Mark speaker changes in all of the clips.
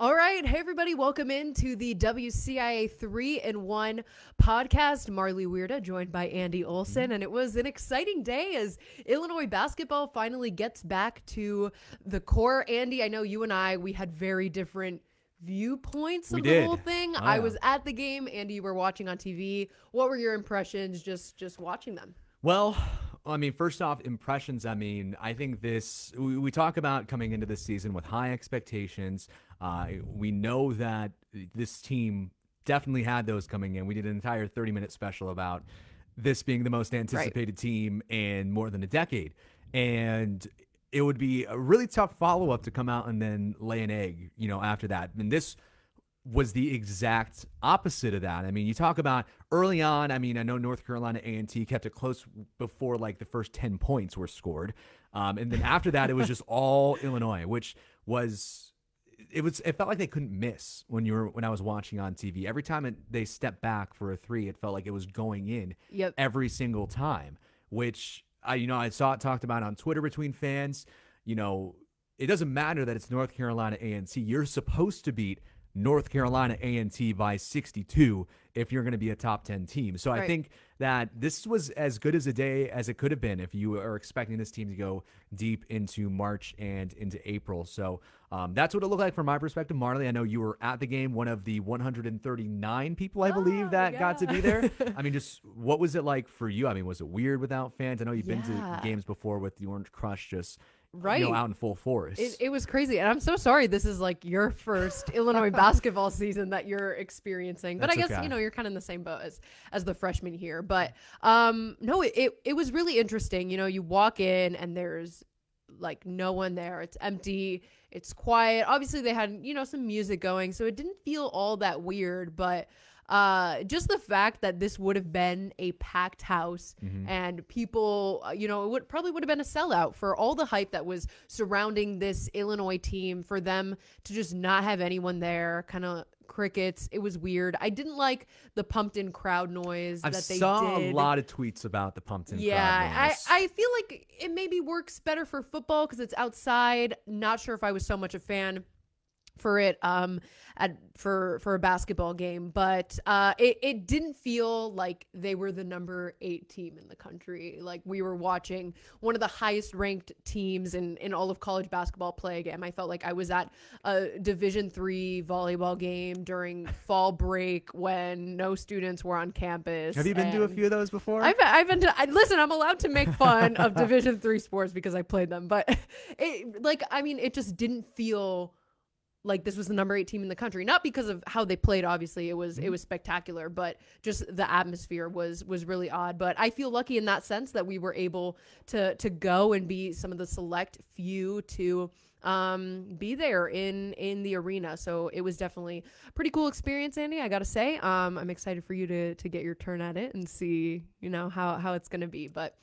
Speaker 1: All right. Hey, everybody. Welcome into the WCIA 3 in 1 podcast. Marley Weirda, joined by Andy Olson. Mm-hmm. And it was an exciting day as Illinois basketball finally gets back to the core. Andy, I know you and I, we had very different viewpoints of
Speaker 2: We
Speaker 1: the
Speaker 2: did.
Speaker 1: whole thing.
Speaker 2: Oh,
Speaker 1: I was at the game. Andy, you were watching on TV. What were your impressions just just watching them?
Speaker 2: Well, I mean, first off, impressions. I mean, I think this, we, we talk about coming into this season with high expectations. Uh, we know that this team definitely had those coming in. We did an entire 30 minute special about this being the most anticipated team in more than a decade. And it would be a really tough follow up to come out and then lay an egg, you know, after that. And this was the exact opposite of that. I mean, you talk about early on. I mean, I know North Carolina A and T kept it close before like the first ten points were scored, um, and then after that, it was just all Illinois, which was it was it felt like they couldn't miss when you were when I was watching on TV. Every time it, they stepped back for a three, it felt like it was going in
Speaker 1: Yep.
Speaker 2: every single time. Which I you know I saw it talked about on Twitter between fans. You know, it doesn't matter that it's North Carolina A and T. You're supposed to beat North Carolina A and T by 62 if you're going to be a top 10 team. So I think that this was as good as a day as it could have been if you are expecting this team to go deep into March and into April. So um, that's what it looked like from my perspective. Marley, I know you were at the game, one of the 139 people, I believe,
Speaker 1: Oh,
Speaker 2: that got to be there. I mean, just what was it like for you? I mean, was it weird without fans? I know you've been to games before with the Orange Crush just
Speaker 1: Right.
Speaker 2: you know, out in full force.
Speaker 1: It, it was crazy. And I'm so sorry this is like your first Illinois basketball season that you're experiencing. But
Speaker 2: That's
Speaker 1: I guess,
Speaker 2: okay.
Speaker 1: you know, you're kind of in the same boat as, as the freshman here. But um no, it, it, it was really interesting. You know, you walk in and there's like no one there. It's empty. It's quiet. Obviously they had, you know, some music going, so it didn't feel all that weird, but uh just the fact that this would have been a packed house
Speaker 2: Mm-hmm.
Speaker 1: and people uh, you know it would probably would have been a sellout for all the hype that was surrounding this Illinois team for them to just not have anyone there kind of crickets it was weird i didn't like the pumped in crowd noise
Speaker 2: I
Speaker 1: that they
Speaker 2: saw
Speaker 1: did
Speaker 2: a lot of tweets about the Pumpkin crowd
Speaker 1: yeah, I. I feel like it maybe works better for football because it's outside. Not sure if I was so much a fan for it um at for for a basketball game but uh it, it didn't feel like they were the number eight team in the country like we were watching one of the highest ranked teams in in all of college basketball play again i felt like i was at a division three volleyball game during fall break when no students were on campus
Speaker 2: Have you been to a few of those before?
Speaker 1: I've, I've been to, I, listen, I'm allowed to make fun of Division three sports because I played them, but it, like, I mean, it just didn't feel like this was the number eight team in the country. Not because of how they played, obviously, it was, it was spectacular, but just the atmosphere was, was really odd. But I feel lucky in that sense that we were able to, to go and be some of the select few to, um be there in in the arena. So it was definitely a pretty cool experience andy i gotta say. Um i'm excited for you to to get your turn at it and see you know how how it's gonna be. But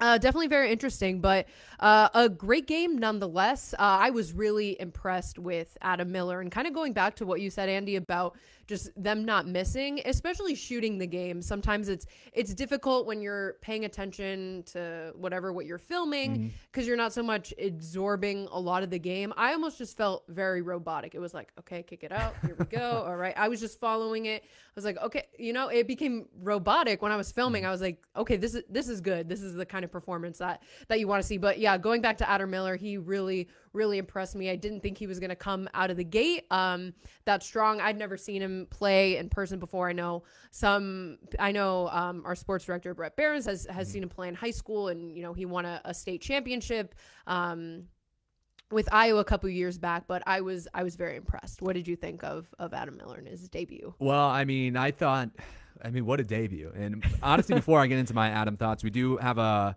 Speaker 1: uh, definitely very interesting, but uh, a great game nonetheless. Uh, I was really impressed with Adam Miller and kind of going back to what you said, Andy, about just them not missing, especially shooting the game. Sometimes it's it's difficult when you're paying attention to whatever what you're filming mm-hmm. because you're not so much absorbing a lot of the game. I almost just felt very robotic. It was like, okay, kick it out, here we go. All right, I was just following it. I was like, okay, you know, it became robotic when I was filming. Mm-hmm. I was like, okay, this is this is good. This is the kind of performance that that you want to see. But yeah, going back to Adam Miller, he really really impressed me. I didn't think he was going to come out of the gate um that strong. I'd never seen him play in person before. I know some I know um our sports director Brett Barons has has seen him play in high school and you know, he won a, a state championship um with Ayo a couple years back, but I was I was very impressed. What did you think of of Adam Miller in his debut?
Speaker 2: Well, I mean, I thought, I mean, what a debut. And honestly, before I get into my Adam thoughts, we do have a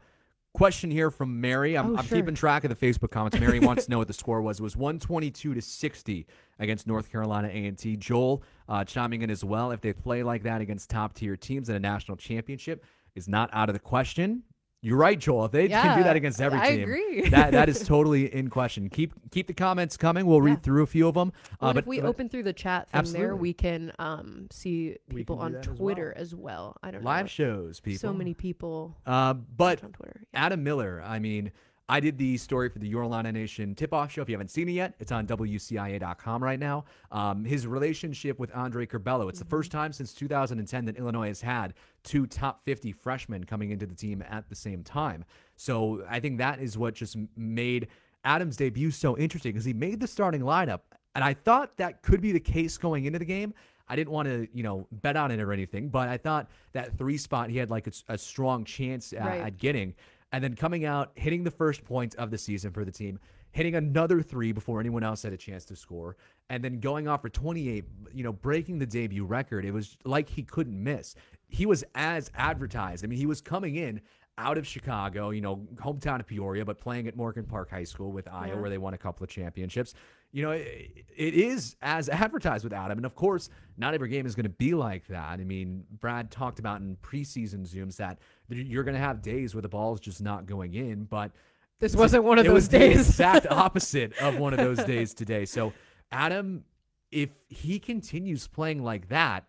Speaker 2: question here from Mary. I'm,
Speaker 1: Oh,
Speaker 2: I'm
Speaker 1: sure.
Speaker 2: keeping track of the Facebook comments. Mary wants to know what the score was. It was 122 to 60 against North Carolina A&T. Joel uh, chiming in as well. If they play like that against top tier teams in a national championship, is not out of the question. You're right, Joel. If they can do that against every
Speaker 1: I
Speaker 2: team,
Speaker 1: agree.
Speaker 2: that that is totally in question. Keep keep the comments coming. We'll read through a few of them.
Speaker 1: Well,
Speaker 2: Uh, but
Speaker 1: if we
Speaker 2: but
Speaker 1: open through the chat from there, we can um, see people
Speaker 2: can
Speaker 1: on
Speaker 2: that as
Speaker 1: Twitter
Speaker 2: well.
Speaker 1: as well. I don't know.
Speaker 2: live
Speaker 1: know.
Speaker 2: shows, people.
Speaker 1: So many people
Speaker 2: Uh, but
Speaker 1: on Twitter. Yeah.
Speaker 2: Adam Miller, I mean, I did the story for the Your Illini Nation tip off show. If you haven't seen it yet, it's on WCIA.com right now. Um, his relationship with Andre Curbelo. It's the first time since 2010 that Illinois has had two top 50 freshmen coming into the team at the same time. So I think that is what just made Adams' debut so interesting because he made the starting lineup. And I thought that could be the case going into the game. I didn't want to, you know, bet on it or anything, but I thought that three spot he had like a, a strong chance at,
Speaker 1: Right.
Speaker 2: at getting. And then coming out, hitting the first point of the season for the team, hitting another three before anyone else had a chance to score, and then going off for 28, you know, breaking the debut record. It was like he couldn't miss. He was as advertised. I mean, he was coming in out of Chicago, you know, hometown of Peoria, but playing at Morgan Park High School with Ayo,
Speaker 1: Yeah.
Speaker 2: where they won a couple of championships. You know, it, it is as advertised with Adam. And of course, not every game is going to be like that. I mean, Brad talked about in preseason Zooms that you're going to have days where the ball's just not going in, but
Speaker 1: This wasn't one of
Speaker 2: it
Speaker 1: those
Speaker 2: was
Speaker 1: days.
Speaker 2: the exact opposite of one of those days today. So, Adam, if he continues playing like that,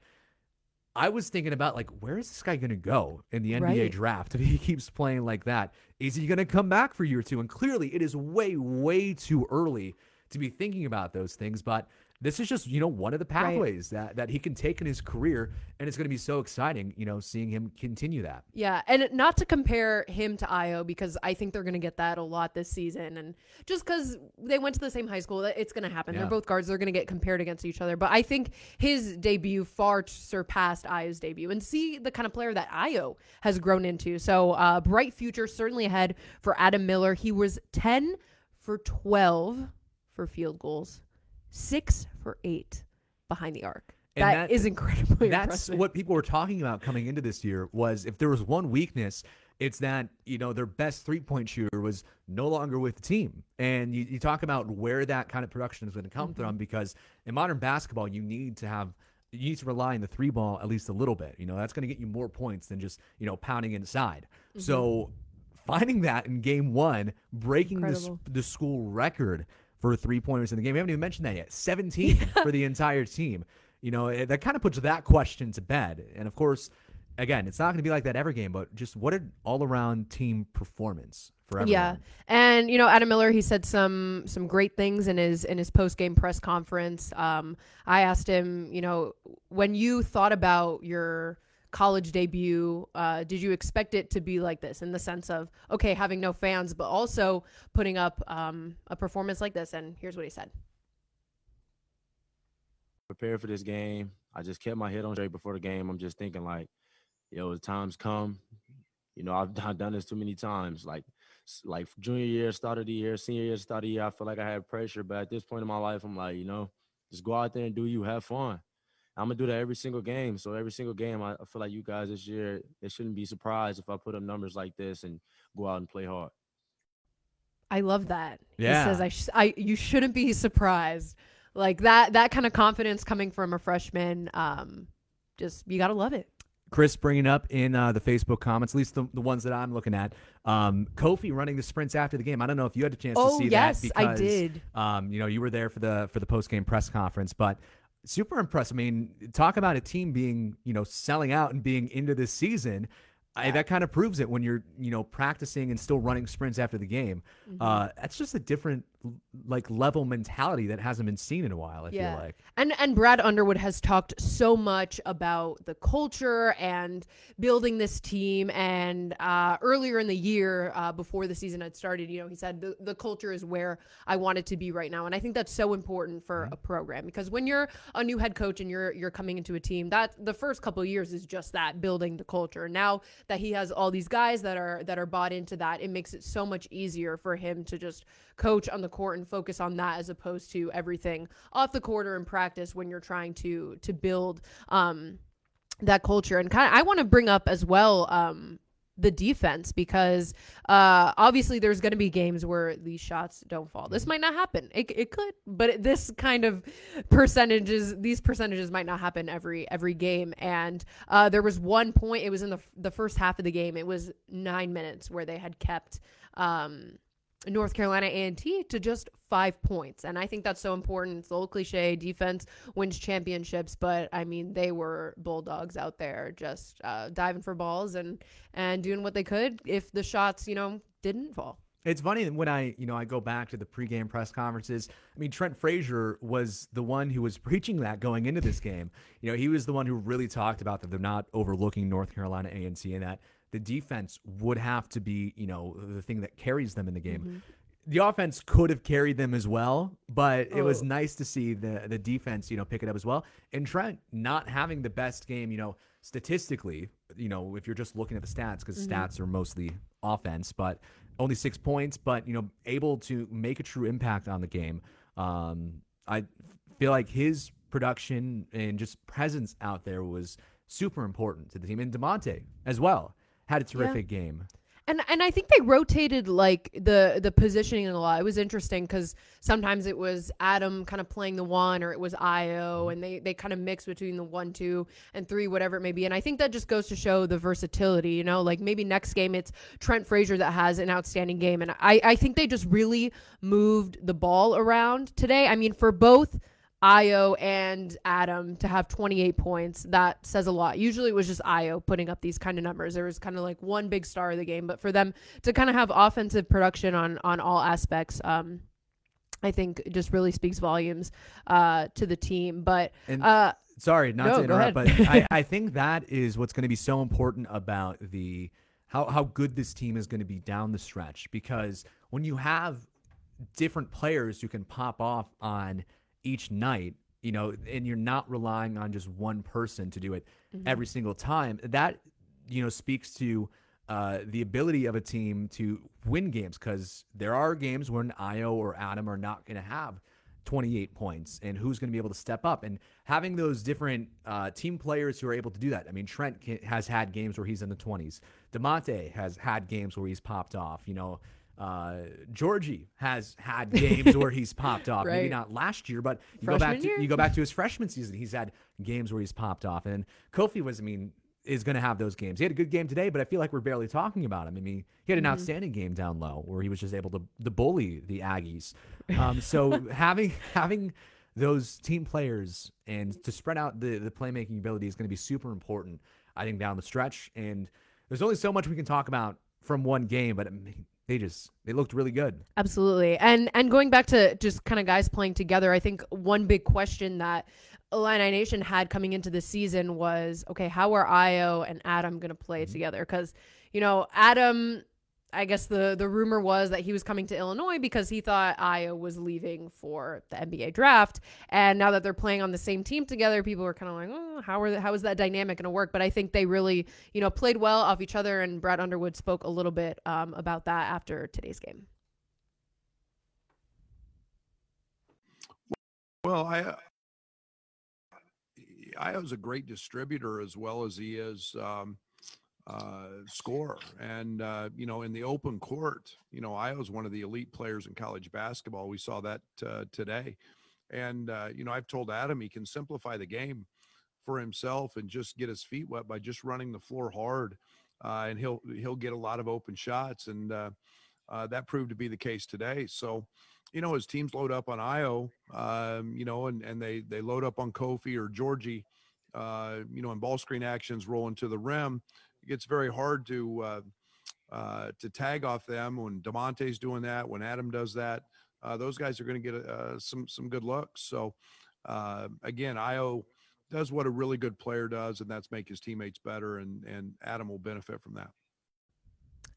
Speaker 2: I was thinking about like where is this guy going to go in the NBA
Speaker 1: Right.
Speaker 2: draft if he keeps playing like that? Is he going to come back for year two? And clearly, it is way, way too early to be thinking about those things. But this is just you know one of the pathways that that he can take in his career, and it's going to be so exciting, you know, seeing him continue that.
Speaker 1: Yeah, and not to compare him to Ayo because I think they're going to get that a lot this season, and just because they went to the same high school, that- it's going to happen.
Speaker 2: Yeah.
Speaker 1: They're both guards; they're going to get compared against each other. But I think his debut far surpassed Ayo's debut, and see the kind of player that Ayo has grown into. So, uh, bright future certainly ahead for Adam Miller. He was ten for twelve for field goals, six for eight behind the arc. That
Speaker 2: that-
Speaker 1: is incredibly
Speaker 2: That's
Speaker 1: impressive.
Speaker 2: what people were talking about coming into this year was if there was one weakness, it's that, you know, their best three point shooter was no longer with the team. And you, you talk about where that kind of production is going to come mm-hmm. from because in modern basketball, you need to have you need to rely on the three ball at least a little bit. You know, that's going to get you more points than just, you know, pounding inside. Mm-hmm. So finding that in game one, breaking the, the school record for three pointers in the game. We haven't even mentioned that yet. 17 for the entire team. You know, it, that kind of puts that question to bed. And of course, again, it's not going to be like that every game, but just what an all around team performance for everyone.
Speaker 1: Yeah, and you know Adam Miller, he said some some great things in his in his post game press conference. Um, I asked him, you know, when you thought about your college debut, uh, did you expect it to be like this in the sense of okay, having no fans, but also putting up um, a performance like this? And here's what he said.
Speaker 3: prepared for this game. I just kept my head on straight before the game. I'm just thinking like, yo, the times come. You know, I've, I've done this too many times. Like, like junior year, start of the year, senior year, start of the year. I feel like I had pressure, but at this point in my life, I'm like, you know, just go out there and do you, have fun. I'm gonna do that every single game. So every single game, I, I feel like you guys this year, it shouldn't be surprised if I put up numbers like this and go out and play hard.
Speaker 1: I love that.
Speaker 2: Yeah.
Speaker 1: He says I, sh- I you shouldn't be surprised. Like that that kind of confidence coming from a freshman. Um, just you gotta love it.
Speaker 2: Chris bringing up in uh, the Facebook comments, at least the, the ones that I'm looking at. Um, Kofi running the sprints after the game. I don't know if you had a chance
Speaker 1: Oh,
Speaker 2: to see
Speaker 1: yes,
Speaker 2: that.
Speaker 1: I did.
Speaker 2: Um, you know, you were there for the for the post game press conference, but super impressed. I mean, talk about a team being you know selling out and being into this season. I, that kind of proves it when you're you know practicing and still running sprints after the game.
Speaker 1: Mm-hmm.
Speaker 2: Uh, that's just a different like level mentality that hasn't been seen in a while. I
Speaker 1: Yeah.
Speaker 2: feel like.
Speaker 1: And and Brad Underwood has talked so much about the culture and building this team. And uh, earlier in the year, uh, before the season had started, you know, he said the, the culture is where I want it to be right now. And I think that's so important for a program because when you're a new head coach and you're you're coming into a team, that the first couple of years is just that building the culture. Now that he has all these guys that are that are bought into that, it makes it so much easier for him to just coach on the court and focus on that as opposed to everything off the court or in practice when you're trying to to build um that culture and kind of I want to bring up as well um the defense because uh obviously there's going to be games where these shots don't fall. This might not happen. It, it could, but this kind of percentages these percentages might not happen every every game and uh there was one point it was in the the first half of the game. It was 9 minutes where they had kept um North Carolina A&T to just five points. And I think that's so important. It's the old cliche defense wins championships, but I mean, they were bulldogs out there just uh, diving for balls and, and doing what they could if the shots, you know, didn't fall.
Speaker 2: It's funny when I, you know, I go back to the pregame press conferences. I mean, Trent Frazier was the one who was preaching that going into this game. You know, he was the one who really talked about that they're not overlooking North Carolina A&T and that the defense would have to be, you know, the thing that carries them in the game. Mm-hmm. The offense could have carried them as well, but it oh. was nice to see the the defense, you know, pick it up as well. And Trent not having the best game, you know, statistically, you know, if you're just looking at the stats, because mm-hmm. stats are mostly offense, but only six points, but you know, able to make a true impact on the game. Um, I feel like his production and just presence out there was super important to the team, and Da'Monte as well had a terrific yeah. game.
Speaker 1: And and I think they rotated like the the positioning a lot. It was interesting because sometimes it was Adam kind of playing the one, or it was Ayo, mm-hmm. and they they kind of mix between the one, two, and three, whatever it may be. And I think that just goes to show the versatility. You know, like maybe next game it's Trent Frazier that has an outstanding game, and I I think they just really moved the ball around today. I mean, for both Ayo and Adam to have 28 points. That says a lot. Usually it was just Ayo putting up these kind of numbers. There was kind of like one big star of the game, but for them to kind of have offensive production on on all aspects, um, I think just really speaks volumes uh, to the team. But and, uh,
Speaker 2: sorry, not no, to interrupt, but I, I think that is what's going to be so important about the how how good this team is going to be down the stretch because when you have different players who can pop off on each night, you know, and you're not relying on just one person to do it mm-hmm. every single time. That, you know, speaks to uh, the ability of a team to win games because there are games when Ayo or Adam are not going to have 28 points and who's going to be able to step up and having those different uh, team players who are able to do that. I mean, Trent has had games where he's in the 20s. Da'Monte has had games where he's popped off. You know, uh, Giorgi has had games where he's popped off. right. Maybe not last year, but you freshman go back to year? you go back to his freshman season. He's had games where he's popped off. And Kofi was, I mean, is going to have those games. He had a good game today, but I feel like we're barely talking about him. I mean, he had an mm-hmm. outstanding game down low where he was just able to, to bully the Aggies. Um, so having having those team players and to spread out the the playmaking ability is going to be super important. I think down the stretch, and there's only so much we can talk about from one game, but I mean, they just they looked really good.
Speaker 1: Absolutely. And and going back to just kind of guys playing together, I think one big question that Illini Nation had coming into the season was, okay, how are Ayo and Adam going to play mm-hmm. together? Because you know, Adam I guess the the rumor was that he was coming to Illinois because he thought Ayo was leaving for the NBA draft. And now that they're playing on the same team together, people are kind of like, oh, how are the, how is that dynamic going to work? But I think they really, you know, played well off each other. And Brad Underwood spoke a little bit um, about that after today's game.
Speaker 4: Well, I Ayo's a great distributor as well as he is. Um, uh, score. And, uh, you know, in the open court, you know, Ayo's one of the elite players in college basketball. We saw that uh, today. And, uh, you know, I've told Adam he can simplify the game for himself and just get his feet wet by just running the floor hard. Uh, and he'll he'll get a lot of open shots, and uh, that proved to be the case today. So, you know, as teams load up on Ayo, um, you know, and, and they they load up on Kofi or Giorgi, you know, in ball screen actions rolling to the rim, it gets very hard to uh, uh, to tag off them when Da'Monte's doing that, when Adam does that. Uh, those guys are going to get uh, some some good looks. So uh, again, Ayo does what a really good player does, and that's make his teammates better, and and Adam will benefit from that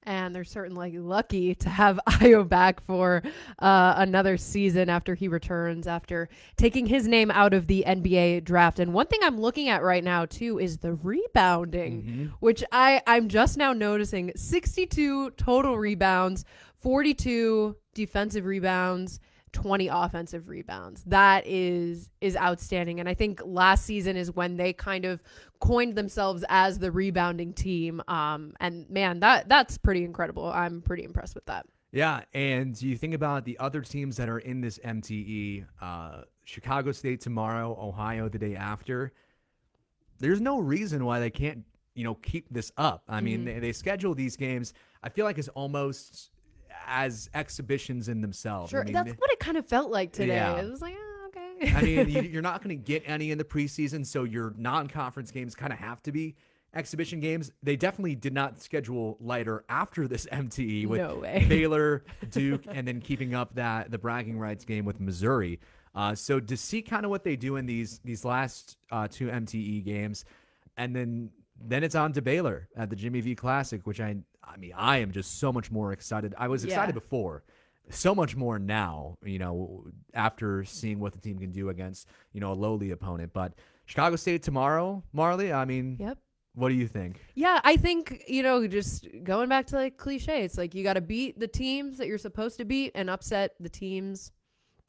Speaker 1: and they're certainly lucky to have Ayo back for uh, another season after he returns after taking his name out of the NBA draft. And one thing I'm looking at right now too is the rebounding, mm-hmm. which I I'm just now noticing 62 total rebounds, 42 defensive rebounds. 20 offensive rebounds. That is is outstanding and I think last season is when they kind of coined themselves as the rebounding team um and man that that's pretty incredible. I'm pretty impressed with that.
Speaker 2: Yeah, and you think about the other teams that are in this MTE, uh, Chicago State tomorrow, Ohio the day after. There's no reason why they can't, you know, keep this up. I mm-hmm. mean, they, they schedule these games. I feel like it's almost as exhibitions in themselves.
Speaker 1: Sure,
Speaker 2: I mean,
Speaker 1: that's what it kind of felt like today. Yeah. It was like, oh, okay.
Speaker 2: I mean, you're not going to get any in the preseason, so your non-conference games kind of have to be exhibition games. They definitely did not schedule lighter after this MTE with
Speaker 1: No.
Speaker 2: Baylor, Duke, and then keeping up that the bragging rights game with Missouri. Uh, so to see kind of what they do in these these last uh, two MTE games, and then then it's on to Baylor at the Jimmy V Classic, which I I mean I am just so much more excited. I was excited
Speaker 1: Yeah.
Speaker 2: before, so much more now. You know, after seeing what the team can do against you know a lowly opponent, but Chicago State tomorrow, Marley. I mean,
Speaker 1: Yep.
Speaker 2: what do you think?
Speaker 1: Yeah, I think, you know, just going back to like cliche, it's like you got to beat the teams that you're supposed to beat and upset the teams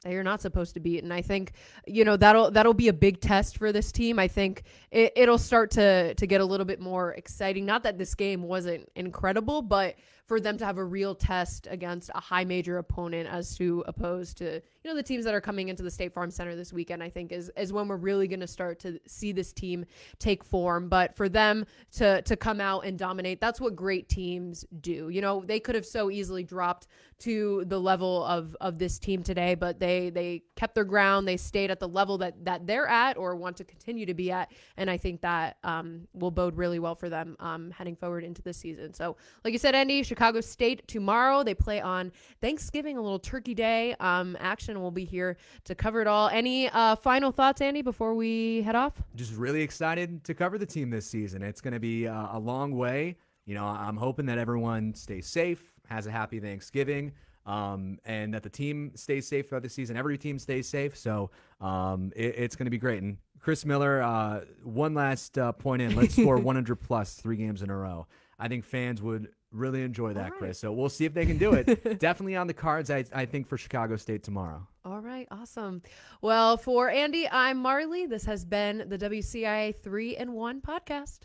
Speaker 1: you're not supposed to beat. And I think, you know, that'll that'll be a big test for this team. I think it, it'll start to to get a little bit more exciting. Not that this game wasn't incredible, but for them to have a real test against a high major opponent as to opposed to you know the teams that are coming into the State Farm Center this weekend I think is is when we're really going to start to see this team take form. But for them to to come out and dominate that's what great teams do. You know they could have so easily dropped to the level of of this team today but they they kept their ground. They stayed at the level that that they're at or want to continue to be at. And I think that um, will bode really well for them um, heading forward into the season. So like you said Andy Chicago State tomorrow they play on Thanksgiving a little turkey day um, action will be here to cover it all any uh, final thoughts Andy before we head off
Speaker 2: just really excited to cover the team this season. It's going to be uh, a long way. You know, I'm hoping that everyone stays safe, has a happy Thanksgiving, um, and that the team stays safe throughout the season. Every team stays safe. So um, it, it's going to be great. And Chris Miller, uh, one last uh, point in. Let's score 100 plus three games in a row. I think fans would really enjoy that,
Speaker 1: right.
Speaker 2: Chris. So we'll see if they can do it. Definitely on the cards, I, I think, for Chicago State tomorrow.
Speaker 1: All right, awesome. Well, for Andy, I'm Marley. This has been the WCIA 3 and 1 podcast.